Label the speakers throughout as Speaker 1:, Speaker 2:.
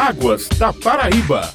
Speaker 1: Águas da Paraíba.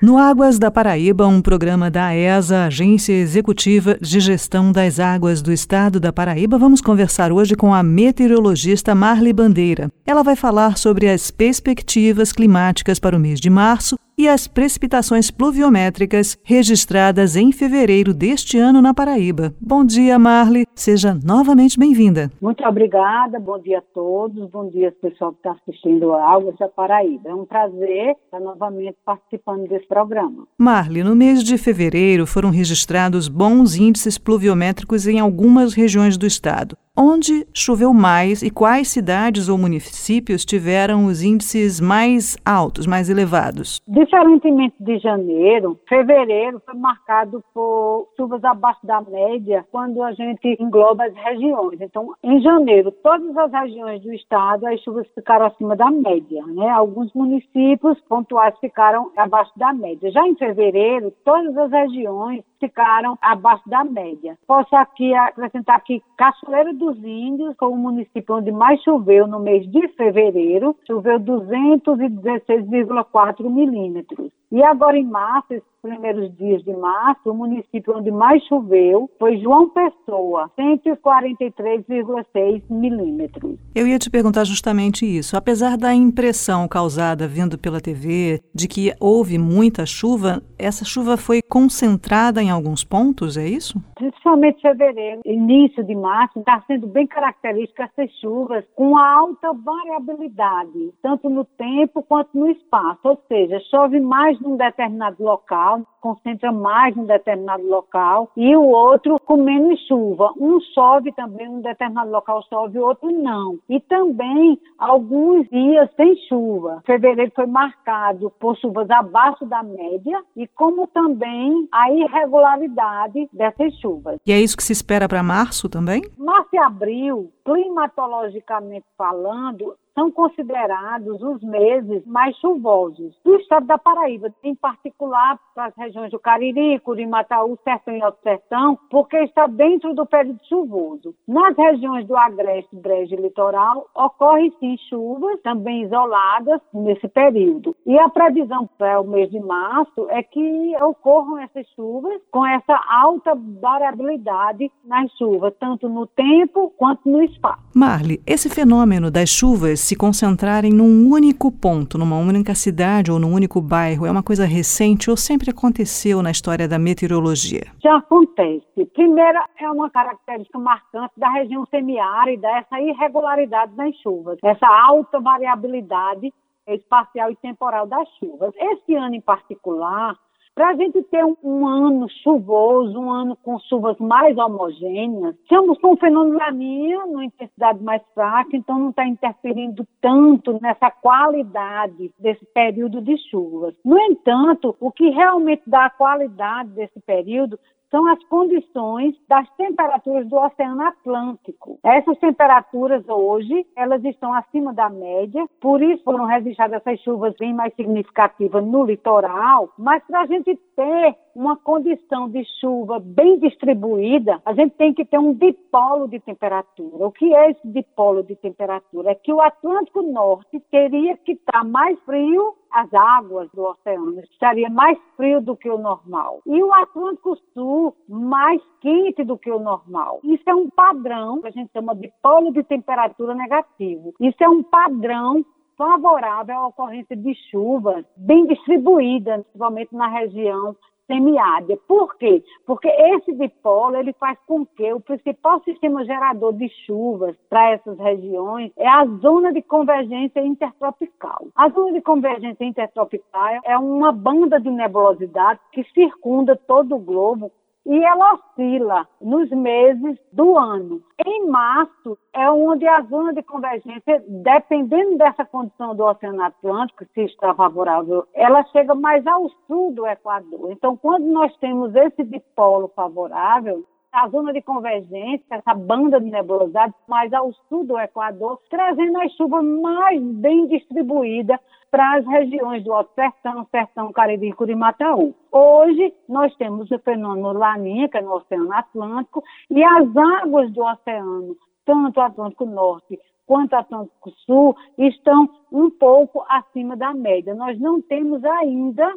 Speaker 2: No Águas da Paraíba, um programa da ESA, Agência Executiva de Gestão das Águas do Estado da Paraíba, vamos conversar hoje com a meteorologista Marli Bandeira. Ela vai falar sobre as perspectivas climáticas para o mês de março e as precipitações pluviométricas registradas em fevereiro deste ano na Paraíba. Bom dia, Marli. Seja novamente bem-vinda.
Speaker 3: Muito obrigada. Bom dia a todos. Bom dia pessoal que está assistindo a Águas da Paraíba. É um prazer estar novamente participando desse programa.
Speaker 2: Marli, no mês de fevereiro foram registrados bons índices pluviométricos em algumas regiões do estado. Onde choveu mais e quais cidades ou municípios tiveram os índices mais altos, mais elevados?
Speaker 3: Diferentemente de janeiro, fevereiro foi marcado por chuvas abaixo da média quando a gente engloba as regiões. Então, em janeiro, todas as regiões do estado, as chuvas ficaram acima da média, né? Alguns municípios pontuais ficaram abaixo da média. Já em fevereiro, todas as regiões ficaram abaixo da média. Posso aqui acrescentar que Cachoeira dos Índios foi o município onde mais choveu no mês de fevereiro, choveu 216,4 milímetros. E agora em março, esses primeiros dias de março, o município onde mais choveu foi João Pessoa, 143,6 milímetros.
Speaker 2: Eu ia te perguntar justamente isso. Apesar da impressão causada vendo pela TV de que houve muita chuva, essa chuva foi concentrada em alguns pontos, é isso?
Speaker 3: Principalmente fevereiro, início de março, está sendo bem característica essas chuvas com alta variabilidade, tanto no tempo quanto no espaço. Ou seja, chove mais num determinado local, concentra mais num determinado local, e o outro com menos chuva. Um chove também num determinado local, chove, o outro não. E também alguns dias sem chuva. Fevereiro foi marcado por chuvas abaixo da média e como também a irregularidade dessas chuvas.
Speaker 2: E é isso que se espera para março também?
Speaker 3: Março e abril, climatologicamente falando, são considerados os meses mais chuvosos do estado da Paraíba, em particular para as regiões do Cariri, Curimataú, Sertão e Alto Sertão, porque está dentro do período chuvoso. Nas regiões do Agreste, Brejo e Litoral, ocorrem sim chuvas, também isoladas, nesse período. E a previsão para o mês de março é que ocorram essas chuvas com essa alta variabilidade nas chuvas, tanto no tempo quanto no espaço.
Speaker 2: Marli, esse fenômeno das chuvas se concentrarem num único ponto, numa única cidade ou num único bairro, é uma coisa recente ou sempre aconteceu na história da meteorologia?
Speaker 3: Já acontece. Primeira, é uma característica marcante da região semiárida, essa irregularidade nas chuvas, essa alta variabilidade espacial e temporal das chuvas. Esse ano em particular, para a gente ter um, um, ano chuvoso, um ano com chuvas mais homogêneas, estamos com o fenômeno Laninha numa intensidade mais fraca, então não está interferindo tanto nessa qualidade desse período de chuvas. No entanto, o que realmente dá a qualidade desse período são as condições das temperaturas do Oceano Atlântico. Essas temperaturas hoje, elas estão acima da média, por isso foram registradas essas chuvas bem mais significativas no litoral, mas para a gente ter uma condição de chuva bem distribuída, a gente tem que ter um dipolo de temperatura. O que é esse dipolo de temperatura? É que o Atlântico Norte teria que estar mais frio as águas do oceano estaria mais frio do que o normal. E o Atlântico Sul mais quente do que o normal. Isso é um padrão que a gente chama de polo de temperatura negativo. Isso é um padrão favorável à ocorrência de chuvas bem distribuídas, principalmente na região semiárida. Por quê? Porque esse dipolo ele faz com que o principal sistema gerador de chuvas para essas regiões é a zona de convergência intertropical. A zona de convergência intertropical é uma banda de nebulosidade que circunda todo o globo e ela oscila nos meses do ano. Em março é onde a zona de convergência, dependendo dessa condição do Oceano Atlântico, se está favorável, ela chega mais ao sul do Equador. Então, quando nós temos esse dipolo favorável, a zona de convergência, essa banda de nebulosidade mais ao sul do Equador, trazendo as chuvas mais bem distribuídas para as regiões do Alto Sertão, Sertão, e Curimataú. Hoje, nós temos o fenômeno Laninha, que é no Oceano Atlântico, e as águas do oceano, tanto Atlântico Norte quanto Atlântico Sul estão um pouco acima da média. Nós não temos ainda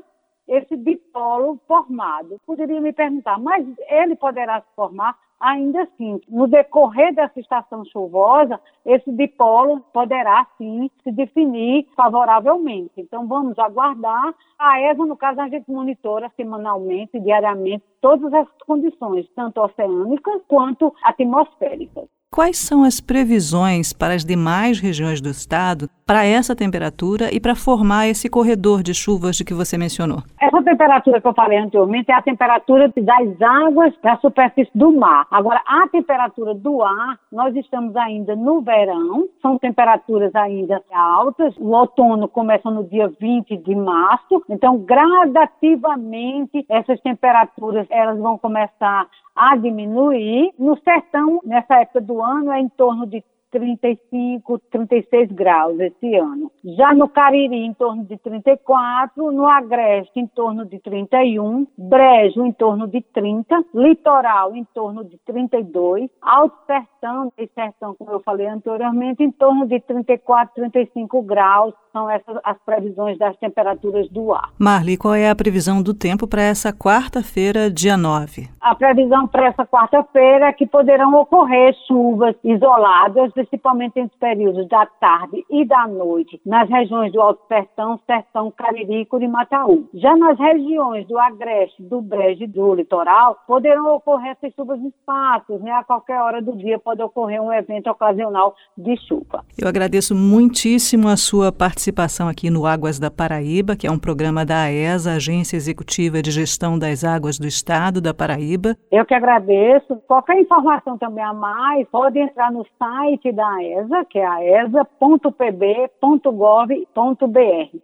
Speaker 3: esse dipolo formado. Poderia me perguntar, mas ele poderá se formar? Ainda assim, no decorrer dessa estação chuvosa, esse dipolo poderá sim se definir favoravelmente. Então, vamos aguardar. A ESA, no caso, a gente monitora semanalmente, diariamente, todas as condições, tanto oceânicas quanto atmosféricas.
Speaker 2: Quais são as previsões para as demais regiões do estado para essa temperatura e para formar esse corredor de chuvas de que você mencionou?
Speaker 3: Essa temperatura que eu falei anteriormente é a temperatura das águas da superfície do mar. Agora, a temperatura do ar, nós estamos ainda no verão, são temperaturas ainda altas. O outono começa no dia 20 de março, então gradativamente essas temperaturas elas vão começar a diminuir. No sertão, nessa época do ano, é em torno de 35, 36 graus esse ano. Já no Cariri, em torno de 34, no Agreste, em torno de 31, Brejo, em torno de 30, Litoral, em torno de 32, Alto Sertão e Sertão, como eu falei anteriormente, em torno de 34, 35 graus. São essas as previsões das temperaturas do ar.
Speaker 2: Marli, qual é a previsão do tempo para essa quarta-feira, dia 9?
Speaker 3: A previsão para essa quarta-feira é que poderão ocorrer chuvas isoladas principalmente entre os períodos da tarde e da noite, nas regiões do Alto Sertão, Sertão, Cariri, Curimataú. Já nas regiões do Agreste, do Brejo e do Litoral, poderão ocorrer essas chuvas espaços, né? A qualquer hora do dia pode ocorrer um evento ocasional de chuva.
Speaker 2: Eu agradeço muitíssimo a sua participação aqui no Águas da Paraíba, que é um programa da AESA, Agência Executiva de Gestão das Águas do Estado da Paraíba.
Speaker 3: Eu que agradeço. Qualquer informação também a mais, pode entrar no site da ESA, que é aesa.pb.gov.br.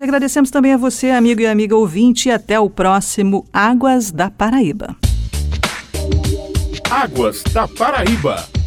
Speaker 2: Agradecemos também a você, amigo e amiga ouvinte, e até o próximo Águas da Paraíba.
Speaker 1: Águas da Paraíba.